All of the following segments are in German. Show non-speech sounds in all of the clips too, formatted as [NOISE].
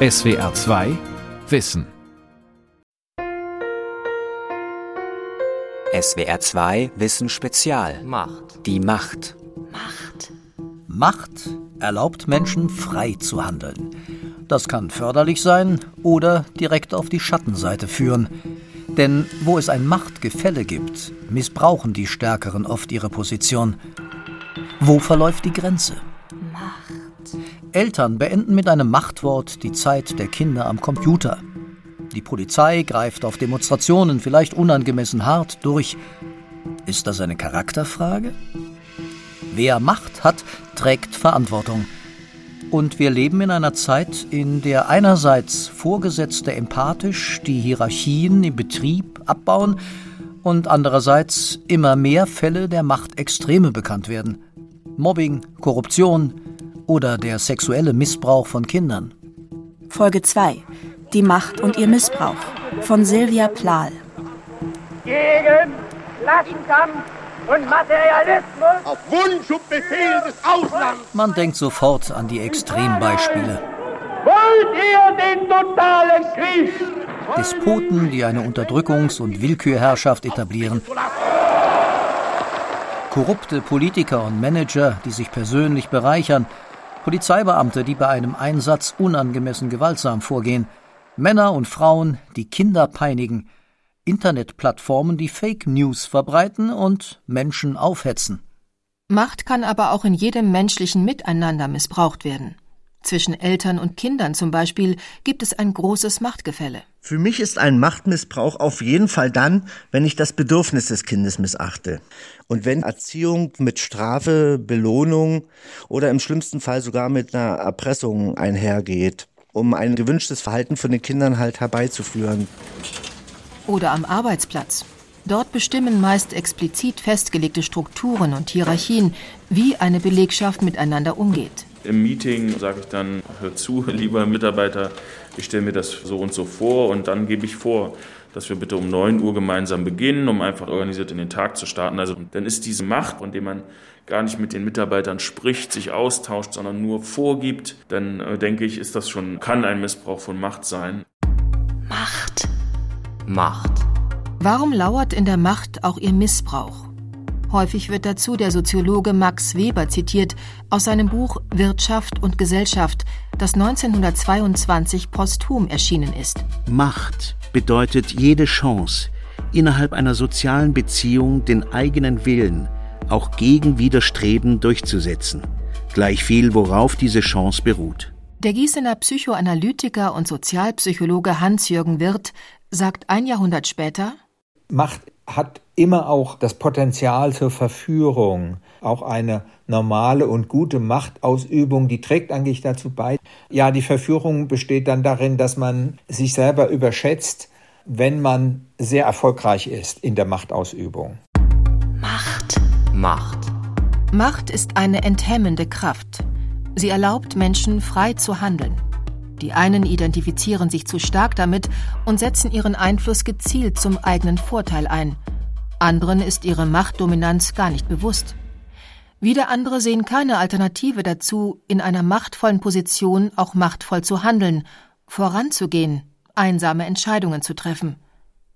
SWR 2 Wissen. SWR 2 Wissen Spezial. Macht. Die Macht. Macht. Macht erlaubt Menschen frei zu handeln. Das kann förderlich sein oder direkt auf die Schattenseite führen. Denn wo es ein Machtgefälle gibt, missbrauchen die Stärkeren oft ihre Position. Wo verläuft die Grenze? Eltern beenden mit einem Machtwort die Zeit der Kinder am Computer. Die Polizei greift auf Demonstrationen vielleicht unangemessen hart durch. Ist das eine Charakterfrage? Wer Macht hat, trägt Verantwortung. Und wir leben in einer Zeit, in der einerseits Vorgesetzte empathisch die Hierarchien im Betrieb abbauen und andererseits immer mehr Fälle der Machtextreme bekannt werden. Mobbing, Korruption oder der sexuelle Missbrauch von Kindern. Folge 2. Die Macht und ihr Missbrauch von Silvia Plahl. Gegen Klassenkampf und Materialismus auf Wunsch und Befehl des Auslands. Man denkt sofort an die Extrembeispiele. wollt ihr den totalen Krieg. Despoten, die eine Unterdrückungs- und Willkürherrschaft etablieren. Korrupte Politiker und Manager, die sich persönlich bereichern. Polizeibeamte, die bei einem Einsatz unangemessen gewaltsam vorgehen. Männer und Frauen, die Kinder peinigen. Internetplattformen, die Fake News verbreiten und Menschen aufhetzen. Macht kann aber auch in jedem menschlichen Miteinander missbraucht werden. Zwischen Eltern und Kindern zum Beispiel gibt es ein großes Machtgefälle. Für mich ist ein Machtmissbrauch auf jeden Fall dann, wenn ich das Bedürfnis des Kindes missachte. Und wenn Erziehung mit Strafe, Belohnung oder im schlimmsten Fall sogar mit einer Erpressung einhergeht, um ein gewünschtes Verhalten von den Kindern halt herbeizuführen. Oder am Arbeitsplatz. Dort bestimmen meist explizit festgelegte Strukturen und Hierarchien, wie eine Belegschaft miteinander umgeht. Im Meeting sage ich dann, hör zu, [LAUGHS] lieber Mitarbeiter, ich stelle mir das so und so vor und dann gebe ich vor, dass wir bitte um 9 Uhr gemeinsam beginnen, um einfach organisiert in den Tag zu starten. Also dann ist diese Macht, von der man gar nicht mit den Mitarbeitern spricht, sich austauscht, sondern nur vorgibt, dann äh, denke ich, ist das schon, kann ein Missbrauch von Macht sein. Macht. Macht. Warum lauert in der Macht auch ihr Missbrauch? Häufig wird dazu der Soziologe Max Weber zitiert aus seinem Buch Wirtschaft und Gesellschaft, das 1922 posthum erschienen ist. Macht bedeutet jede Chance, innerhalb einer sozialen Beziehung den eigenen Willen auch gegen Widerstreben durchzusetzen, gleichviel worauf diese Chance beruht. Der Gießener Psychoanalytiker und Sozialpsychologe Hans-Jürgen Wirth sagt ein Jahrhundert später Macht hat immer auch das Potenzial zur Verführung. Auch eine normale und gute Machtausübung, die trägt eigentlich dazu bei. Ja, die Verführung besteht dann darin, dass man sich selber überschätzt, wenn man sehr erfolgreich ist in der Machtausübung. Macht. Macht. Macht ist eine enthemmende Kraft. Sie erlaubt Menschen frei zu handeln. Die einen identifizieren sich zu stark damit und setzen ihren Einfluss gezielt zum eigenen Vorteil ein. Anderen ist ihre Machtdominanz gar nicht bewusst. Wieder andere sehen keine Alternative dazu, in einer machtvollen Position auch machtvoll zu handeln, voranzugehen, einsame Entscheidungen zu treffen.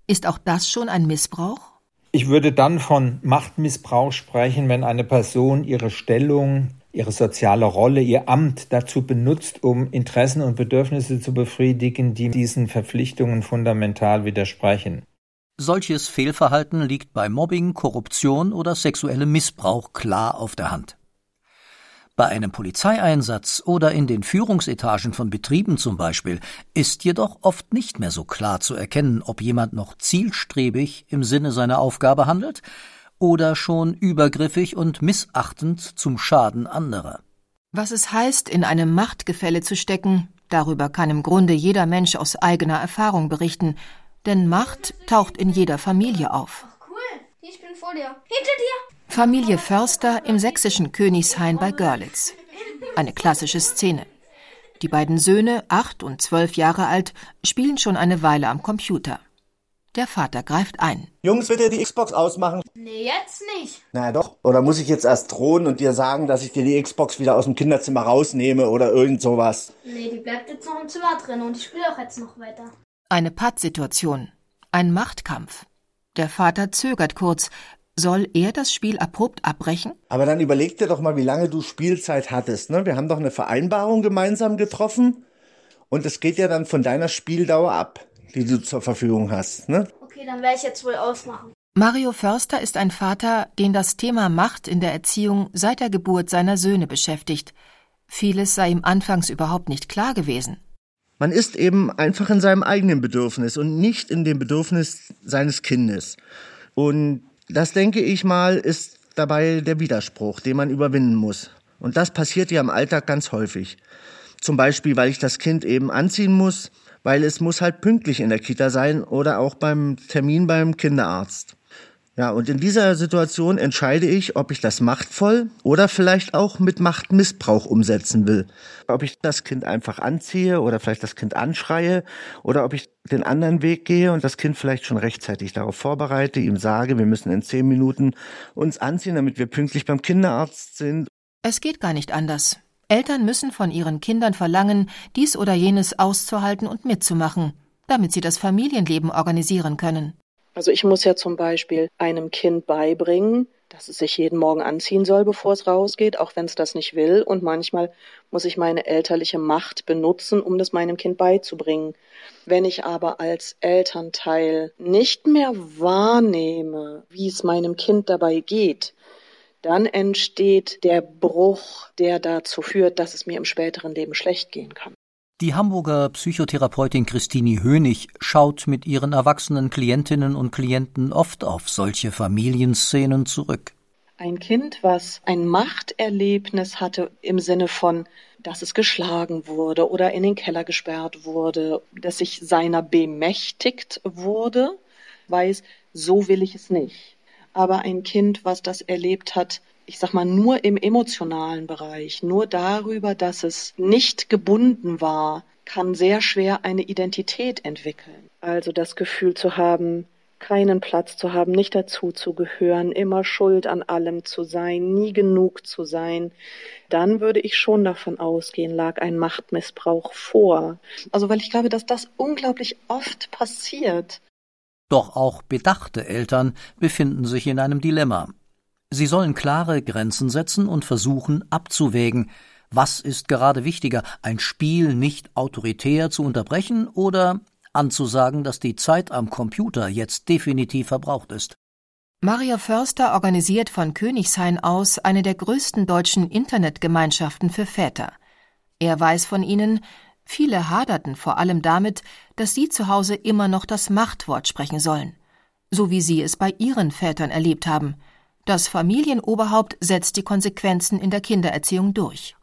Ist auch das schon ein Missbrauch? Ich würde dann von Machtmissbrauch sprechen, wenn eine Person ihre Stellung, ihre soziale Rolle, ihr Amt dazu benutzt, um Interessen und Bedürfnisse zu befriedigen, die diesen Verpflichtungen fundamental widersprechen. Solches Fehlverhalten liegt bei Mobbing, Korruption oder sexuellem Missbrauch klar auf der Hand. Bei einem Polizeieinsatz oder in den Führungsetagen von Betrieben zum Beispiel ist jedoch oft nicht mehr so klar zu erkennen, ob jemand noch zielstrebig im Sinne seiner Aufgabe handelt oder schon übergriffig und missachtend zum Schaden anderer. Was es heißt, in einem Machtgefälle zu stecken, darüber kann im Grunde jeder Mensch aus eigener Erfahrung berichten, denn Macht taucht in jeder Familie auf. Cool, ich bin vor dir. Hinter dir! Familie Förster im sächsischen Königshain bei Görlitz. Eine klassische Szene. Die beiden Söhne, acht und zwölf Jahre alt, spielen schon eine Weile am Computer. Der Vater greift ein. Jungs, wird ihr die Xbox ausmachen? Nee, jetzt nicht. Na doch. Oder muss ich jetzt erst drohen und dir sagen, dass ich dir die Xbox wieder aus dem Kinderzimmer rausnehme oder irgend sowas? Nee, die bleibt jetzt noch im Zimmer drin und ich spiele auch jetzt noch weiter. Eine Pattsituation. Ein Machtkampf. Der Vater zögert kurz. Soll er das Spiel abrupt abbrechen? Aber dann überleg dir doch mal, wie lange du Spielzeit hattest. Ne? Wir haben doch eine Vereinbarung gemeinsam getroffen und es geht ja dann von deiner Spieldauer ab die du zur Verfügung hast. Ne? Okay, dann werde ich jetzt wohl ausmachen. Mario Förster ist ein Vater, den das Thema Macht in der Erziehung seit der Geburt seiner Söhne beschäftigt. Vieles sei ihm anfangs überhaupt nicht klar gewesen. Man ist eben einfach in seinem eigenen Bedürfnis und nicht in dem Bedürfnis seines Kindes. Und das, denke ich mal, ist dabei der Widerspruch, den man überwinden muss. Und das passiert ja im Alltag ganz häufig. Zum Beispiel, weil ich das Kind eben anziehen muss, weil es muss halt pünktlich in der Kita sein oder auch beim Termin beim Kinderarzt. Ja, und in dieser Situation entscheide ich, ob ich das machtvoll oder vielleicht auch mit Machtmissbrauch umsetzen will. Ob ich das Kind einfach anziehe oder vielleicht das Kind anschreie oder ob ich den anderen Weg gehe und das Kind vielleicht schon rechtzeitig darauf vorbereite, ihm sage, wir müssen in zehn Minuten uns anziehen, damit wir pünktlich beim Kinderarzt sind. Es geht gar nicht anders. Eltern müssen von ihren Kindern verlangen, dies oder jenes auszuhalten und mitzumachen, damit sie das Familienleben organisieren können. Also ich muss ja zum Beispiel einem Kind beibringen, dass es sich jeden Morgen anziehen soll, bevor es rausgeht, auch wenn es das nicht will. Und manchmal muss ich meine elterliche Macht benutzen, um das meinem Kind beizubringen. Wenn ich aber als Elternteil nicht mehr wahrnehme, wie es meinem Kind dabei geht, dann entsteht der Bruch, der dazu führt, dass es mir im späteren Leben schlecht gehen kann. Die Hamburger Psychotherapeutin Christine Hönig schaut mit ihren erwachsenen Klientinnen und Klienten oft auf solche Familienszenen zurück. Ein Kind, was ein Machterlebnis hatte im Sinne von, dass es geschlagen wurde oder in den Keller gesperrt wurde, dass sich seiner bemächtigt wurde, weiß, so will ich es nicht aber ein Kind, was das erlebt hat, ich sag mal, nur im emotionalen Bereich, nur darüber, dass es nicht gebunden war, kann sehr schwer eine Identität entwickeln. Also das Gefühl zu haben, keinen Platz zu haben, nicht dazu zu gehören, immer schuld an allem zu sein, nie genug zu sein, dann würde ich schon davon ausgehen, lag ein Machtmissbrauch vor. Also weil ich glaube, dass das unglaublich oft passiert, doch auch bedachte Eltern befinden sich in einem Dilemma. Sie sollen klare Grenzen setzen und versuchen abzuwägen, was ist gerade wichtiger, ein Spiel nicht autoritär zu unterbrechen oder anzusagen, dass die Zeit am Computer jetzt definitiv verbraucht ist. Maria Förster organisiert von Königshain aus eine der größten deutschen Internetgemeinschaften für Väter. Er weiß von ihnen, Viele haderten vor allem damit, dass sie zu Hause immer noch das Machtwort sprechen sollen, so wie sie es bei ihren Vätern erlebt haben. Das Familienoberhaupt setzt die Konsequenzen in der Kindererziehung durch.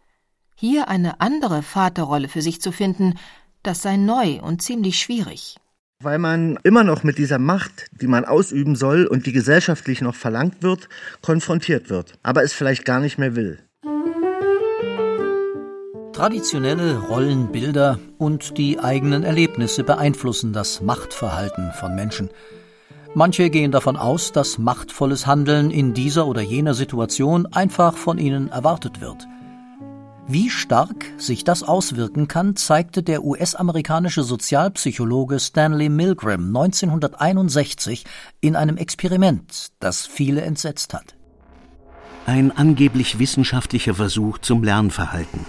Hier eine andere Vaterrolle für sich zu finden, das sei neu und ziemlich schwierig. Weil man immer noch mit dieser Macht, die man ausüben soll und die gesellschaftlich noch verlangt wird, konfrontiert wird, aber es vielleicht gar nicht mehr will. Traditionelle Rollenbilder und die eigenen Erlebnisse beeinflussen das Machtverhalten von Menschen. Manche gehen davon aus, dass machtvolles Handeln in dieser oder jener Situation einfach von ihnen erwartet wird. Wie stark sich das auswirken kann, zeigte der US-amerikanische Sozialpsychologe Stanley Milgram 1961 in einem Experiment, das viele entsetzt hat. Ein angeblich wissenschaftlicher Versuch zum Lernverhalten.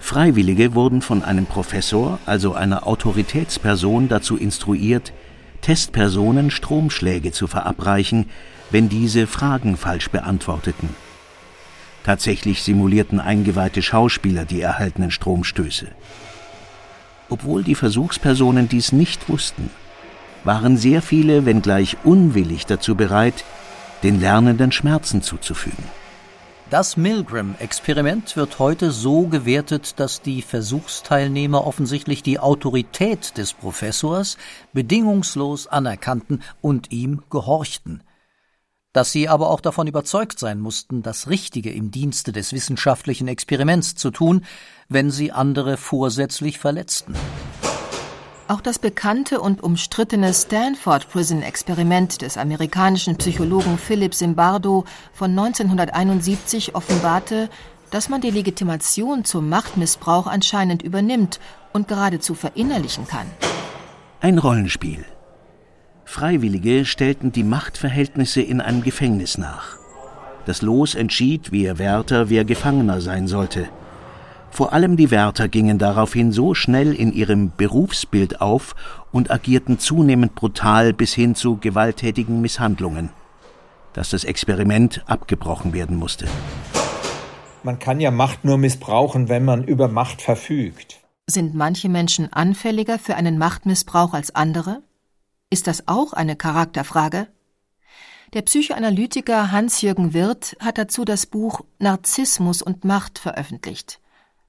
Freiwillige wurden von einem Professor, also einer Autoritätsperson, dazu instruiert, Testpersonen Stromschläge zu verabreichen, wenn diese Fragen falsch beantworteten. Tatsächlich simulierten eingeweihte Schauspieler die erhaltenen Stromstöße. Obwohl die Versuchspersonen dies nicht wussten, waren sehr viele, wenngleich unwillig dazu bereit, den Lernenden Schmerzen zuzufügen. Das Milgram-Experiment wird heute so gewertet, dass die Versuchsteilnehmer offensichtlich die Autorität des Professors bedingungslos anerkannten und ihm gehorchten. Dass sie aber auch davon überzeugt sein mussten, das Richtige im Dienste des wissenschaftlichen Experiments zu tun, wenn sie andere vorsätzlich verletzten. Auch das bekannte und umstrittene Stanford Prison Experiment des amerikanischen Psychologen Philip Zimbardo von 1971 offenbarte, dass man die Legitimation zum Machtmissbrauch anscheinend übernimmt und geradezu verinnerlichen kann. Ein Rollenspiel. Freiwillige stellten die Machtverhältnisse in einem Gefängnis nach. Das Los entschied, wer Wärter, wer Gefangener sein sollte. Vor allem die Wärter gingen daraufhin so schnell in ihrem Berufsbild auf und agierten zunehmend brutal bis hin zu gewalttätigen Misshandlungen, dass das Experiment abgebrochen werden musste. Man kann ja Macht nur missbrauchen, wenn man über Macht verfügt. Sind manche Menschen anfälliger für einen Machtmissbrauch als andere? Ist das auch eine Charakterfrage? Der Psychoanalytiker Hans-Jürgen Wirth hat dazu das Buch Narzissmus und Macht veröffentlicht.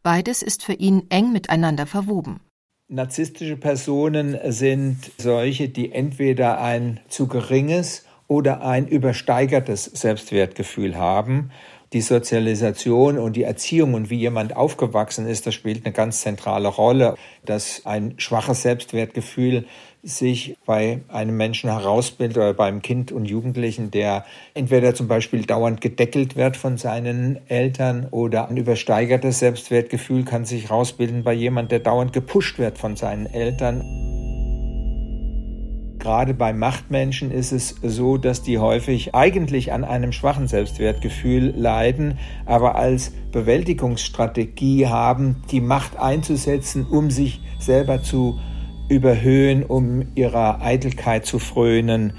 Beides ist für ihn eng miteinander verwoben. Narzisstische Personen sind solche, die entweder ein zu geringes oder ein übersteigertes Selbstwertgefühl haben die Sozialisation und die Erziehung und wie jemand aufgewachsen ist, das spielt eine ganz zentrale Rolle, dass ein schwaches Selbstwertgefühl sich bei einem Menschen herausbildet oder beim Kind und Jugendlichen, der entweder zum Beispiel dauernd gedeckelt wird von seinen Eltern oder ein übersteigertes Selbstwertgefühl kann sich herausbilden bei jemand, der dauernd gepusht wird von seinen Eltern. Gerade bei Machtmenschen ist es so, dass die häufig eigentlich an einem schwachen Selbstwertgefühl leiden, aber als Bewältigungsstrategie haben, die Macht einzusetzen, um sich selber zu überhöhen, um ihrer Eitelkeit zu frönen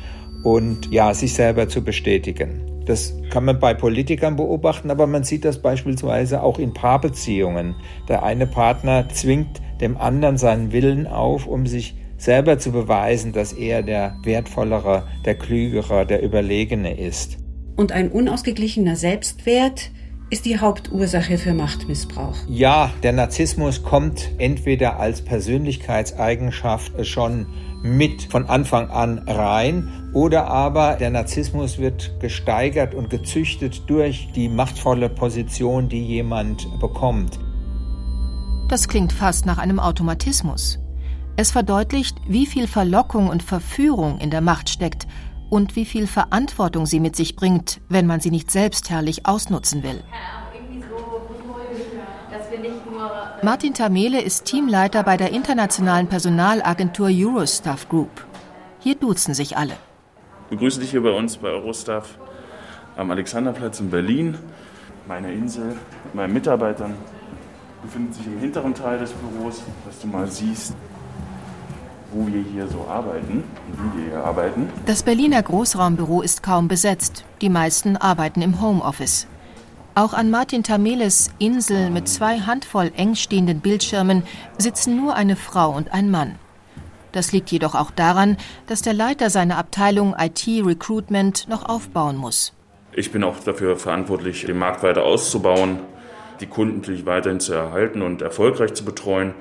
und ja, sich selber zu bestätigen. Das kann man bei Politikern beobachten, aber man sieht das beispielsweise auch in Paarbeziehungen. Der eine Partner zwingt dem anderen seinen Willen auf, um sich selber zu beweisen, dass er der wertvollere, der klügere, der überlegene ist. Und ein unausgeglichener Selbstwert ist die Hauptursache für Machtmissbrauch. Ja, der Narzissmus kommt entweder als Persönlichkeitseigenschaft schon mit von Anfang an rein oder aber der Narzissmus wird gesteigert und gezüchtet durch die machtvolle Position, die jemand bekommt. Das klingt fast nach einem Automatismus. Es verdeutlicht, wie viel Verlockung und Verführung in der Macht steckt und wie viel Verantwortung sie mit sich bringt, wenn man sie nicht selbstherrlich ausnutzen will. Martin Tamele ist Teamleiter bei der internationalen Personalagentur Eurostaff Group. Hier duzen sich alle. Ich begrüße dich hier bei uns bei Eurostaff am Alexanderplatz in Berlin. Meine Insel mit meinen Mitarbeitern befindet sich im hinteren Teil des Büros, dass du mal siehst, wo wir hier so arbeiten wie wir hier arbeiten. Das Berliner Großraumbüro ist kaum besetzt. Die meisten arbeiten im Homeoffice. Auch an Martin Tameles Insel mit zwei Handvoll eng stehenden Bildschirmen sitzen nur eine Frau und ein Mann. Das liegt jedoch auch daran, dass der Leiter seiner Abteilung IT Recruitment noch aufbauen muss. Ich bin auch dafür verantwortlich, den Markt weiter auszubauen, die Kunden natürlich weiterhin zu erhalten und erfolgreich zu betreuen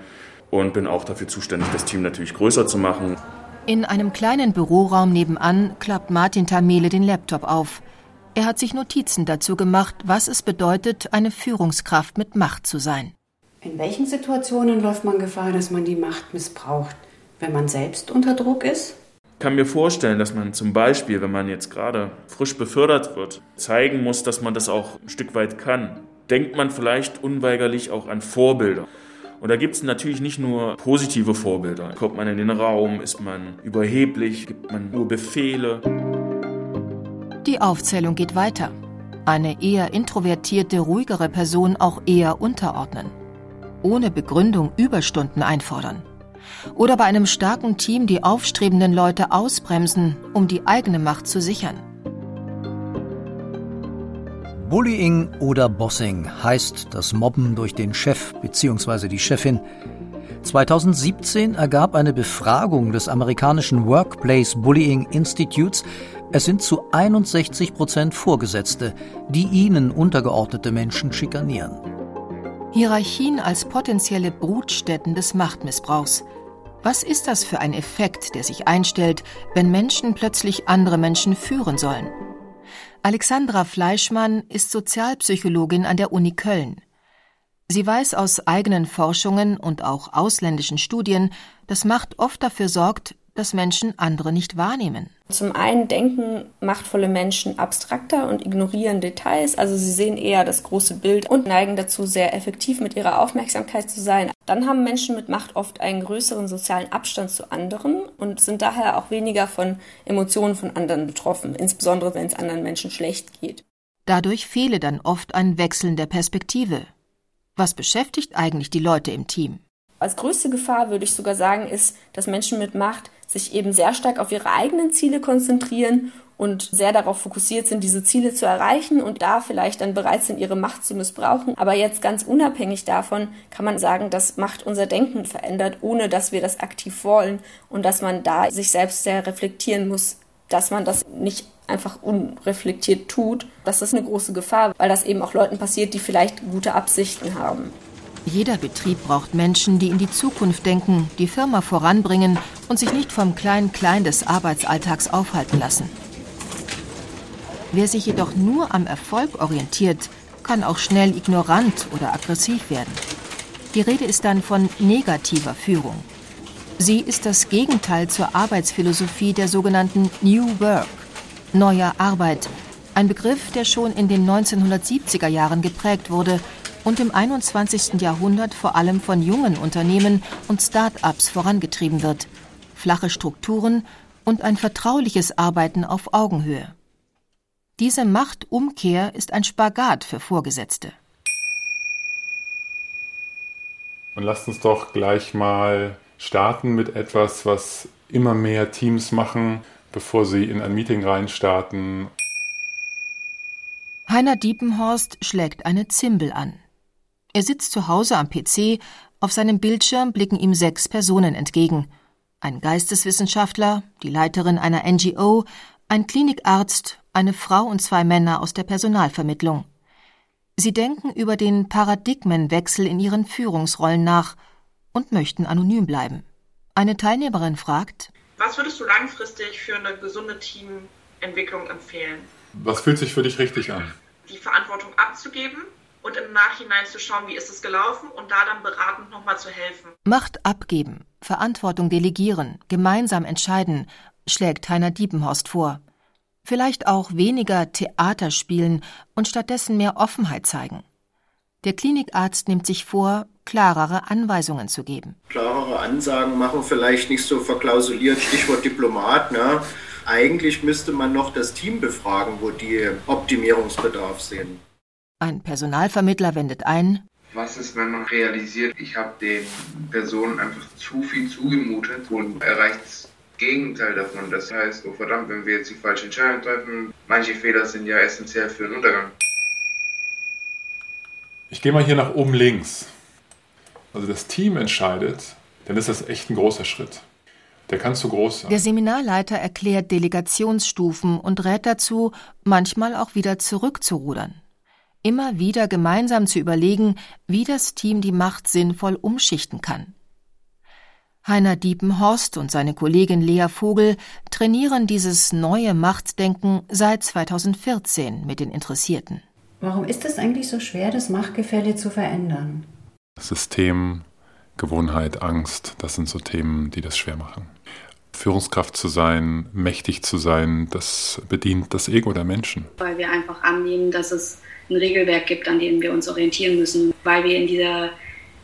und bin auch dafür zuständig, das Team natürlich größer zu machen. In einem kleinen Büroraum nebenan klappt Martin Tamele den Laptop auf. Er hat sich Notizen dazu gemacht, was es bedeutet, eine Führungskraft mit Macht zu sein. In welchen Situationen läuft man Gefahr, dass man die Macht missbraucht? Wenn man selbst unter Druck ist? Ich kann mir vorstellen, dass man zum Beispiel, wenn man jetzt gerade frisch befördert wird, zeigen muss, dass man das auch ein Stück weit kann. Denkt man vielleicht unweigerlich auch an Vorbilder. Und da gibt es natürlich nicht nur positive Vorbilder. Kommt man in den Raum, ist man überheblich, gibt man nur Befehle. Die Aufzählung geht weiter. Eine eher introvertierte, ruhigere Person auch eher unterordnen. Ohne Begründung Überstunden einfordern. Oder bei einem starken Team die aufstrebenden Leute ausbremsen, um die eigene Macht zu sichern. Bullying oder Bossing heißt das Mobben durch den Chef bzw. die Chefin. 2017 ergab eine Befragung des amerikanischen Workplace Bullying Institutes, es sind zu 61 Prozent Vorgesetzte, die ihnen untergeordnete Menschen schikanieren. Hierarchien als potenzielle Brutstätten des Machtmissbrauchs. Was ist das für ein Effekt, der sich einstellt, wenn Menschen plötzlich andere Menschen führen sollen? Alexandra Fleischmann ist Sozialpsychologin an der Uni Köln. Sie weiß aus eigenen Forschungen und auch ausländischen Studien, dass Macht oft dafür sorgt, dass Menschen andere nicht wahrnehmen. Zum einen denken machtvolle Menschen abstrakter und ignorieren Details, also sie sehen eher das große Bild und neigen dazu, sehr effektiv mit ihrer Aufmerksamkeit zu sein. Dann haben Menschen mit Macht oft einen größeren sozialen Abstand zu anderen und sind daher auch weniger von Emotionen von anderen betroffen, insbesondere wenn es anderen Menschen schlecht geht. Dadurch fehle dann oft ein Wechseln der Perspektive. Was beschäftigt eigentlich die Leute im Team? Als größte Gefahr würde ich sogar sagen, ist, dass Menschen mit Macht sich eben sehr stark auf ihre eigenen Ziele konzentrieren und sehr darauf fokussiert sind, diese Ziele zu erreichen und da vielleicht dann bereit sind, ihre Macht zu missbrauchen. Aber jetzt ganz unabhängig davon kann man sagen, dass Macht unser Denken verändert, ohne dass wir das aktiv wollen und dass man da sich selbst sehr reflektieren muss, dass man das nicht einfach unreflektiert tut. Das ist eine große Gefahr, weil das eben auch Leuten passiert, die vielleicht gute Absichten haben. Jeder Betrieb braucht Menschen, die in die Zukunft denken, die Firma voranbringen und sich nicht vom Klein-Klein des Arbeitsalltags aufhalten lassen. Wer sich jedoch nur am Erfolg orientiert, kann auch schnell ignorant oder aggressiv werden. Die Rede ist dann von negativer Führung. Sie ist das Gegenteil zur Arbeitsphilosophie der sogenannten New Work, neuer Arbeit, ein Begriff, der schon in den 1970er Jahren geprägt wurde und im 21. Jahrhundert vor allem von jungen Unternehmen und Start-ups vorangetrieben wird. Flache Strukturen und ein vertrauliches Arbeiten auf Augenhöhe. Diese Machtumkehr ist ein Spagat für Vorgesetzte. Und lasst uns doch gleich mal starten mit etwas, was immer mehr Teams machen, bevor sie in ein Meeting reinstarten. Heiner Diepenhorst schlägt eine Zimbel an. Er sitzt zu Hause am PC, auf seinem Bildschirm blicken ihm sechs Personen entgegen. Ein Geisteswissenschaftler, die Leiterin einer NGO, ein Klinikarzt, eine Frau und zwei Männer aus der Personalvermittlung. Sie denken über den Paradigmenwechsel in ihren Führungsrollen nach und möchten anonym bleiben. Eine Teilnehmerin fragt Was würdest du langfristig für eine gesunde Teamentwicklung empfehlen? Was fühlt sich für dich richtig an? Die Verantwortung abzugeben und im Nachhinein zu schauen, wie ist es gelaufen und da dann beratend nochmal zu helfen. Macht abgeben, Verantwortung delegieren, gemeinsam entscheiden, schlägt Heiner Diepenhorst vor. Vielleicht auch weniger Theater spielen und stattdessen mehr Offenheit zeigen. Der Klinikarzt nimmt sich vor, klarere Anweisungen zu geben. Klarere Ansagen machen, vielleicht nicht so verklausuliert, Stichwort Diplomat. Ne? Eigentlich müsste man noch das Team befragen, wo die Optimierungsbedarf sehen. Ein Personalvermittler wendet ein. Was ist, wenn man realisiert, ich habe den Personen einfach zu viel zugemutet und erreicht das Gegenteil davon. Das heißt, oh verdammt, wenn wir jetzt die falsche Entscheidung treffen, manche Fehler sind ja essentiell für den Untergang. Ich gehe mal hier nach oben links. Also das Team entscheidet, dann ist das echt ein großer Schritt. Der kann zu groß sein. Der Seminarleiter erklärt Delegationsstufen und rät dazu, manchmal auch wieder zurückzurudern immer wieder gemeinsam zu überlegen, wie das Team die Macht sinnvoll umschichten kann. Heiner Diepenhorst und seine Kollegin Lea Vogel trainieren dieses neue Machtdenken seit 2014 mit den Interessierten. Warum ist es eigentlich so schwer, das Machtgefälle zu verändern? System, Gewohnheit, Angst, das sind so Themen, die das schwer machen. Führungskraft zu sein, mächtig zu sein, das bedient das Ego der Menschen. Weil wir einfach annehmen, dass es ein Regelwerk gibt, an dem wir uns orientieren müssen, weil wir in dieser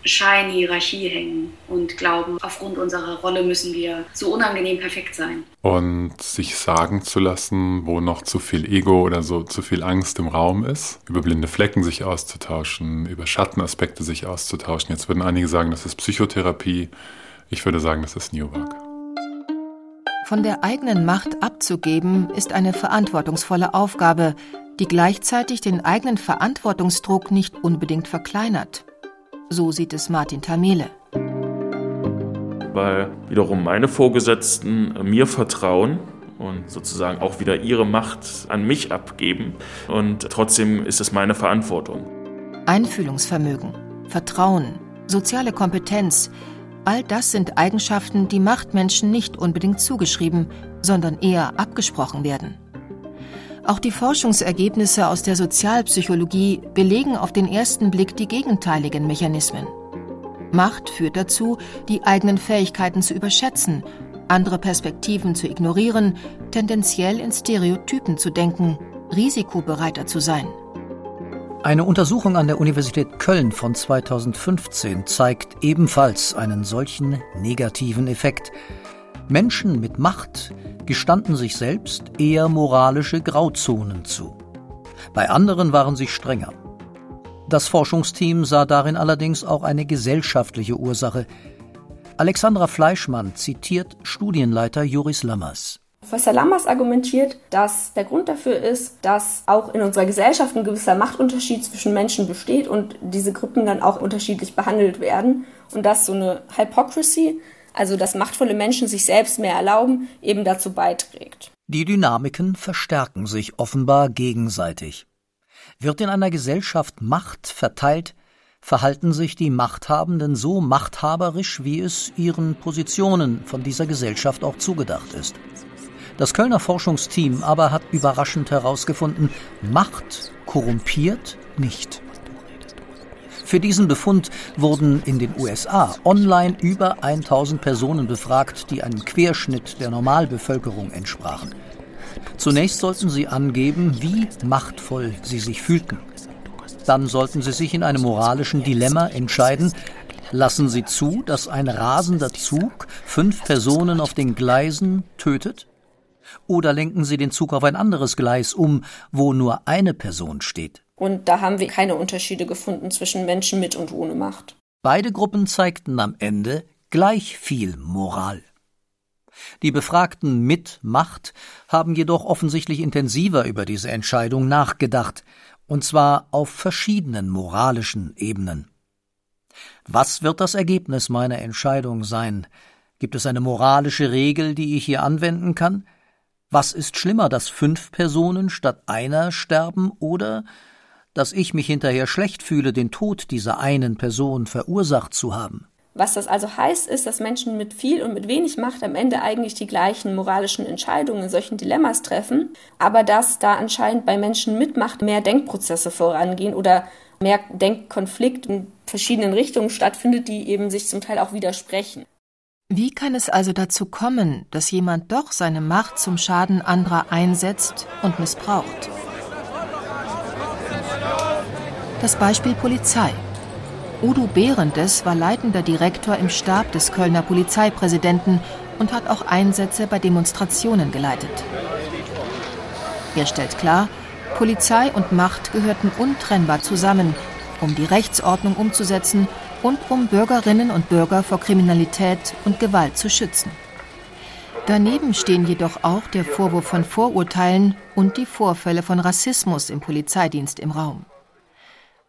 Scheinhierarchie hängen und glauben, aufgrund unserer Rolle müssen wir so unangenehm perfekt sein. Und sich sagen zu lassen, wo noch zu viel Ego oder so zu viel Angst im Raum ist, über blinde Flecken sich auszutauschen, über Schattenaspekte sich auszutauschen. Jetzt würden einige sagen, das ist Psychotherapie. Ich würde sagen, das ist New Work. Von der eigenen Macht abzugeben, ist eine verantwortungsvolle Aufgabe, die gleichzeitig den eigenen Verantwortungsdruck nicht unbedingt verkleinert. So sieht es Martin Tamele. Weil wiederum meine Vorgesetzten mir vertrauen und sozusagen auch wieder ihre Macht an mich abgeben. Und trotzdem ist es meine Verantwortung. Einfühlungsvermögen, Vertrauen, soziale Kompetenz, all das sind Eigenschaften, die Machtmenschen nicht unbedingt zugeschrieben, sondern eher abgesprochen werden. Auch die Forschungsergebnisse aus der Sozialpsychologie belegen auf den ersten Blick die gegenteiligen Mechanismen. Macht führt dazu, die eigenen Fähigkeiten zu überschätzen, andere Perspektiven zu ignorieren, tendenziell in Stereotypen zu denken, risikobereiter zu sein. Eine Untersuchung an der Universität Köln von 2015 zeigt ebenfalls einen solchen negativen Effekt. Menschen mit Macht gestanden sich selbst eher moralische Grauzonen zu. Bei anderen waren sie strenger. Das Forschungsteam sah darin allerdings auch eine gesellschaftliche Ursache. Alexandra Fleischmann zitiert Studienleiter Joris Lammers. Professor Lammers argumentiert, dass der Grund dafür ist, dass auch in unserer Gesellschaft ein gewisser Machtunterschied zwischen Menschen besteht und diese Gruppen dann auch unterschiedlich behandelt werden und dass so eine Hypocrisy, also dass machtvolle Menschen sich selbst mehr erlauben, eben dazu beiträgt. Die Dynamiken verstärken sich offenbar gegenseitig. Wird in einer Gesellschaft Macht verteilt, verhalten sich die Machthabenden so machthaberisch, wie es ihren Positionen von dieser Gesellschaft auch zugedacht ist. Das Kölner Forschungsteam aber hat überraschend herausgefunden, Macht korrumpiert nicht. Für diesen Befund wurden in den USA online über 1000 Personen befragt, die einem Querschnitt der Normalbevölkerung entsprachen. Zunächst sollten sie angeben, wie machtvoll sie sich fühlten. Dann sollten sie sich in einem moralischen Dilemma entscheiden, lassen sie zu, dass ein rasender Zug fünf Personen auf den Gleisen tötet? Oder lenken Sie den Zug auf ein anderes Gleis um, wo nur eine Person steht? Und da haben wir keine Unterschiede gefunden zwischen Menschen mit und ohne Macht. Beide Gruppen zeigten am Ende gleich viel Moral. Die Befragten mit Macht haben jedoch offensichtlich intensiver über diese Entscheidung nachgedacht, und zwar auf verschiedenen moralischen Ebenen. Was wird das Ergebnis meiner Entscheidung sein? Gibt es eine moralische Regel, die ich hier anwenden kann? Was ist schlimmer, dass fünf Personen statt einer sterben oder dass ich mich hinterher schlecht fühle, den Tod dieser einen Person verursacht zu haben? Was das also heißt, ist, dass Menschen mit viel und mit wenig Macht am Ende eigentlich die gleichen moralischen Entscheidungen in solchen Dilemmas treffen, aber dass da anscheinend bei Menschen mit Macht mehr Denkprozesse vorangehen oder mehr Denkkonflikt in verschiedenen Richtungen stattfindet, die eben sich zum Teil auch widersprechen. Wie kann es also dazu kommen, dass jemand doch seine Macht zum Schaden anderer einsetzt und missbraucht? Das Beispiel Polizei. Udo Behrendes war leitender Direktor im Stab des Kölner Polizeipräsidenten und hat auch Einsätze bei Demonstrationen geleitet. Er stellt klar, Polizei und Macht gehörten untrennbar zusammen, um die Rechtsordnung umzusetzen und um Bürgerinnen und Bürger vor Kriminalität und Gewalt zu schützen. Daneben stehen jedoch auch der Vorwurf von Vorurteilen und die Vorfälle von Rassismus im Polizeidienst im Raum.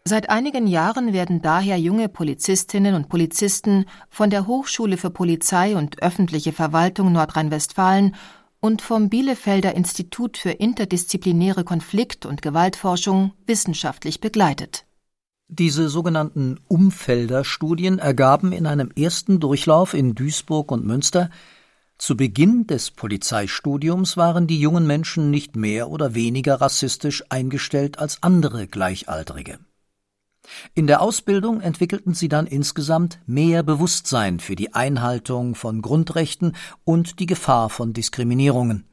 Seit einigen Jahren werden daher junge Polizistinnen und Polizisten von der Hochschule für Polizei und öffentliche Verwaltung Nordrhein-Westfalen und vom Bielefelder Institut für interdisziplinäre Konflikt- und Gewaltforschung wissenschaftlich begleitet. Diese sogenannten Umfelder-Studien ergaben in einem ersten Durchlauf in Duisburg und Münster, zu Beginn des Polizeistudiums waren die jungen Menschen nicht mehr oder weniger rassistisch eingestellt als andere Gleichaltrige. In der Ausbildung entwickelten sie dann insgesamt mehr Bewusstsein für die Einhaltung von Grundrechten und die Gefahr von Diskriminierungen.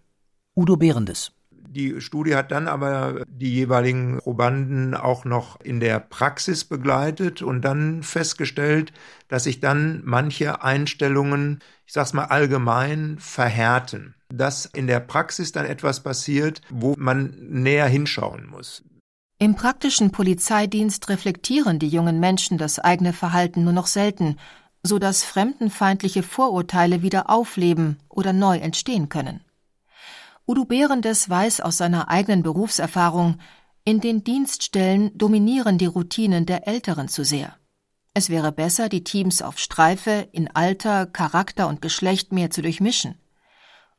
Udo Behrendes die Studie hat dann aber die jeweiligen Probanden auch noch in der Praxis begleitet und dann festgestellt, dass sich dann manche Einstellungen, ich sag's mal allgemein, verhärten. Dass in der Praxis dann etwas passiert, wo man näher hinschauen muss. Im praktischen Polizeidienst reflektieren die jungen Menschen das eigene Verhalten nur noch selten, so dass fremdenfeindliche Vorurteile wieder aufleben oder neu entstehen können. Udo Behrendes weiß aus seiner eigenen Berufserfahrung, in den Dienststellen dominieren die Routinen der Älteren zu sehr. Es wäre besser, die Teams auf Streife, in Alter, Charakter und Geschlecht mehr zu durchmischen.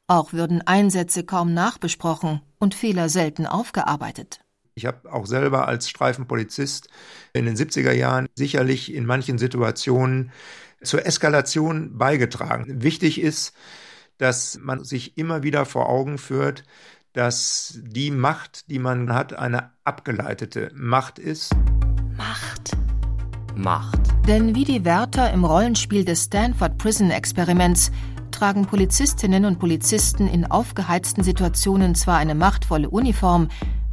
Auch würden Einsätze kaum nachbesprochen und Fehler selten aufgearbeitet. Ich habe auch selber als Streifenpolizist in den 70er Jahren sicherlich in manchen Situationen zur Eskalation beigetragen. Wichtig ist, dass man sich immer wieder vor Augen führt, dass die Macht, die man hat, eine abgeleitete Macht ist. Macht. Macht. Denn wie die Wärter im Rollenspiel des Stanford Prison Experiments tragen Polizistinnen und Polizisten in aufgeheizten Situationen zwar eine machtvolle Uniform,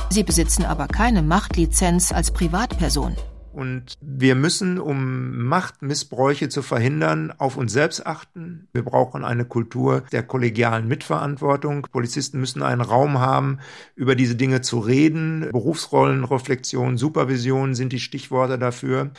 sie besitzen aber keine Machtlizenz als Privatperson. Und wir müssen, um Machtmissbräuche zu verhindern, auf uns selbst achten. Wir brauchen eine Kultur der kollegialen Mitverantwortung. Polizisten müssen einen Raum haben, über diese Dinge zu reden. Berufsrollenreflexion, Supervision sind die Stichworte dafür.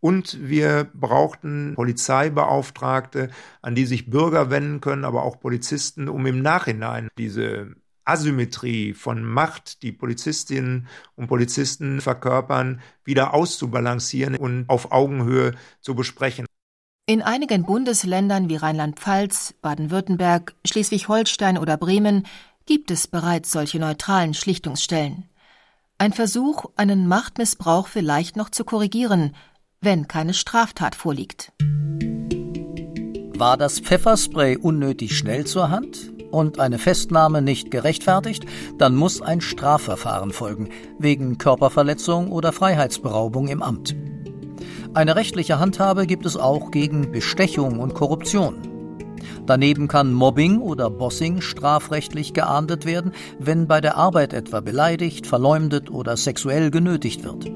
Und wir brauchten Polizeibeauftragte, an die sich Bürger wenden können, aber auch Polizisten, um im Nachhinein diese Asymmetrie von Macht, die Polizistinnen und Polizisten verkörpern, wieder auszubalancieren und auf Augenhöhe zu besprechen. In einigen Bundesländern wie Rheinland-Pfalz, Baden-Württemberg, Schleswig-Holstein oder Bremen gibt es bereits solche neutralen Schlichtungsstellen. Ein Versuch, einen Machtmissbrauch vielleicht noch zu korrigieren, wenn keine Straftat vorliegt. War das Pfefferspray unnötig schnell zur Hand und eine Festnahme nicht gerechtfertigt, dann muss ein Strafverfahren folgen, wegen Körperverletzung oder Freiheitsberaubung im Amt. Eine rechtliche Handhabe gibt es auch gegen Bestechung und Korruption. Daneben kann Mobbing oder Bossing strafrechtlich geahndet werden, wenn bei der Arbeit etwa beleidigt, verleumdet oder sexuell genötigt wird.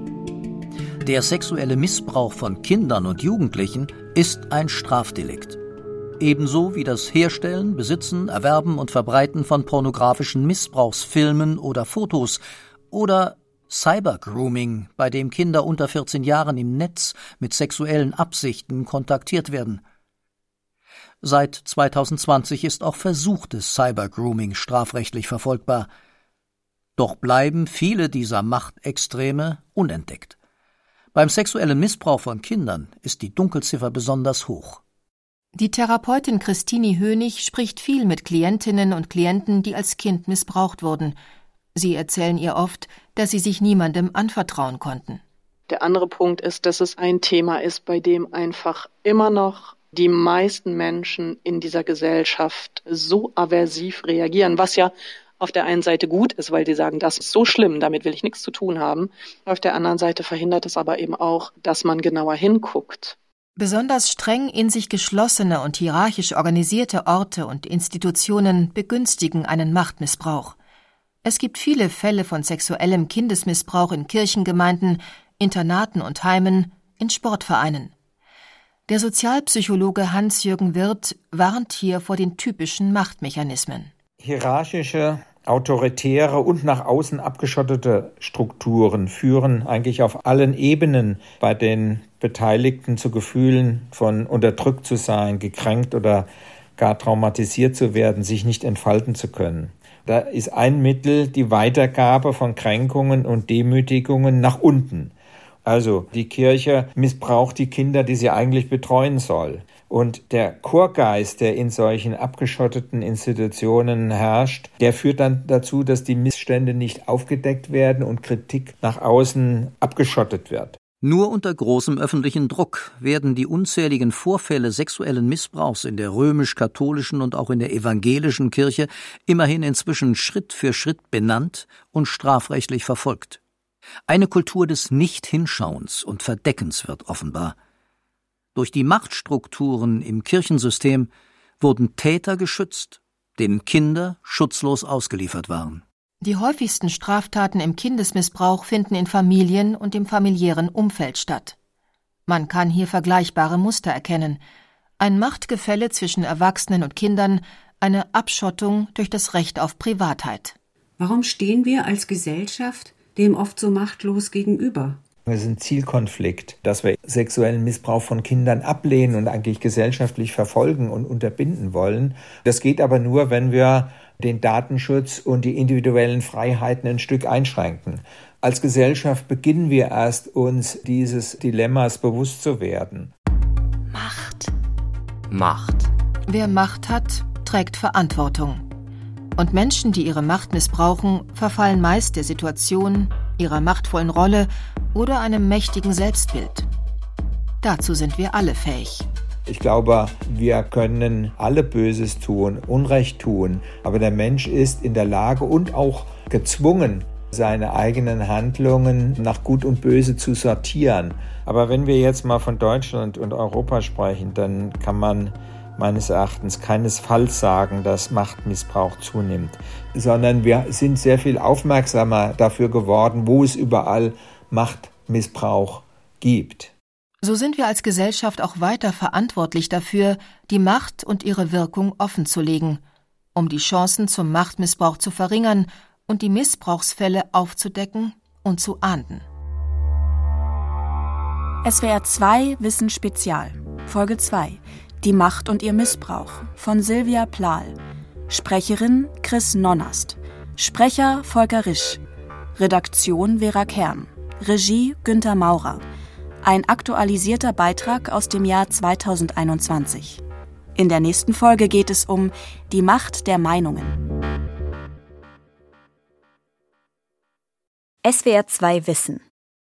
Der sexuelle Missbrauch von Kindern und Jugendlichen ist ein Strafdelikt. Ebenso wie das Herstellen, Besitzen, Erwerben und Verbreiten von pornografischen Missbrauchsfilmen oder Fotos oder Cybergrooming, bei dem Kinder unter 14 Jahren im Netz mit sexuellen Absichten kontaktiert werden. Seit 2020 ist auch versuchtes Cybergrooming strafrechtlich verfolgbar. Doch bleiben viele dieser Machtextreme unentdeckt. Beim sexuellen Missbrauch von Kindern ist die Dunkelziffer besonders hoch. Die Therapeutin Christini Hönig spricht viel mit Klientinnen und Klienten, die als Kind missbraucht wurden. Sie erzählen ihr oft, dass sie sich niemandem anvertrauen konnten. Der andere Punkt ist, dass es ein Thema ist, bei dem einfach immer noch die meisten Menschen in dieser Gesellschaft so aversiv reagieren, was ja auf der einen Seite gut ist, weil die sagen, das ist so schlimm, damit will ich nichts zu tun haben. Auf der anderen Seite verhindert es aber eben auch, dass man genauer hinguckt. Besonders streng in sich geschlossene und hierarchisch organisierte Orte und Institutionen begünstigen einen Machtmissbrauch. Es gibt viele Fälle von sexuellem Kindesmissbrauch in Kirchengemeinden, Internaten und Heimen, in Sportvereinen. Der Sozialpsychologe Hans-Jürgen Wirth warnt hier vor den typischen Machtmechanismen hierarchische, autoritäre und nach außen abgeschottete Strukturen führen eigentlich auf allen Ebenen bei den Beteiligten zu Gefühlen von unterdrückt zu sein, gekränkt oder gar traumatisiert zu werden, sich nicht entfalten zu können. Da ist ein Mittel die Weitergabe von Kränkungen und Demütigungen nach unten. Also die Kirche missbraucht die Kinder, die sie eigentlich betreuen soll. Und der Chorgeist, der in solchen abgeschotteten Institutionen herrscht, der führt dann dazu, dass die Missstände nicht aufgedeckt werden und Kritik nach außen abgeschottet wird. Nur unter großem öffentlichen Druck werden die unzähligen Vorfälle sexuellen Missbrauchs in der römisch-katholischen und auch in der evangelischen Kirche immerhin inzwischen Schritt für Schritt benannt und strafrechtlich verfolgt. Eine Kultur des Nicht-Hinschauens und Verdeckens wird offenbar. Durch die Machtstrukturen im Kirchensystem wurden Täter geschützt, denen Kinder schutzlos ausgeliefert waren. Die häufigsten Straftaten im Kindesmissbrauch finden in Familien und im familiären Umfeld statt. Man kann hier vergleichbare Muster erkennen. Ein Machtgefälle zwischen Erwachsenen und Kindern, eine Abschottung durch das Recht auf Privatheit. Warum stehen wir als Gesellschaft dem oft so machtlos gegenüber? Es ist ein Zielkonflikt, dass wir sexuellen Missbrauch von Kindern ablehnen und eigentlich gesellschaftlich verfolgen und unterbinden wollen. Das geht aber nur, wenn wir den Datenschutz und die individuellen Freiheiten ein Stück einschränken. Als Gesellschaft beginnen wir erst, uns dieses Dilemmas bewusst zu werden. Macht. Macht. Wer Macht hat, trägt Verantwortung. Und Menschen, die ihre Macht missbrauchen, verfallen meist der Situation, ihrer machtvollen Rolle oder einem mächtigen Selbstbild. Dazu sind wir alle fähig. Ich glaube, wir können alle Böses tun, Unrecht tun, aber der Mensch ist in der Lage und auch gezwungen, seine eigenen Handlungen nach Gut und Böse zu sortieren. Aber wenn wir jetzt mal von Deutschland und Europa sprechen, dann kann man meines Erachtens keinesfalls sagen, dass Machtmissbrauch zunimmt, sondern wir sind sehr viel aufmerksamer dafür geworden, wo es überall Machtmissbrauch gibt. So sind wir als Gesellschaft auch weiter verantwortlich dafür, die Macht und ihre Wirkung offenzulegen, um die Chancen zum Machtmissbrauch zu verringern und die Missbrauchsfälle aufzudecken und zu ahnden. SWR 2 Wissen Spezial Folge 2 Die Macht und ihr Missbrauch von Silvia Plahl Sprecherin Chris Nonnast Sprecher Volker Risch Redaktion Vera Kern Regie Günter Maurer ein aktualisierter Beitrag aus dem Jahr 2021. In der nächsten Folge geht es um die Macht der Meinungen. SWR 2 Wissen.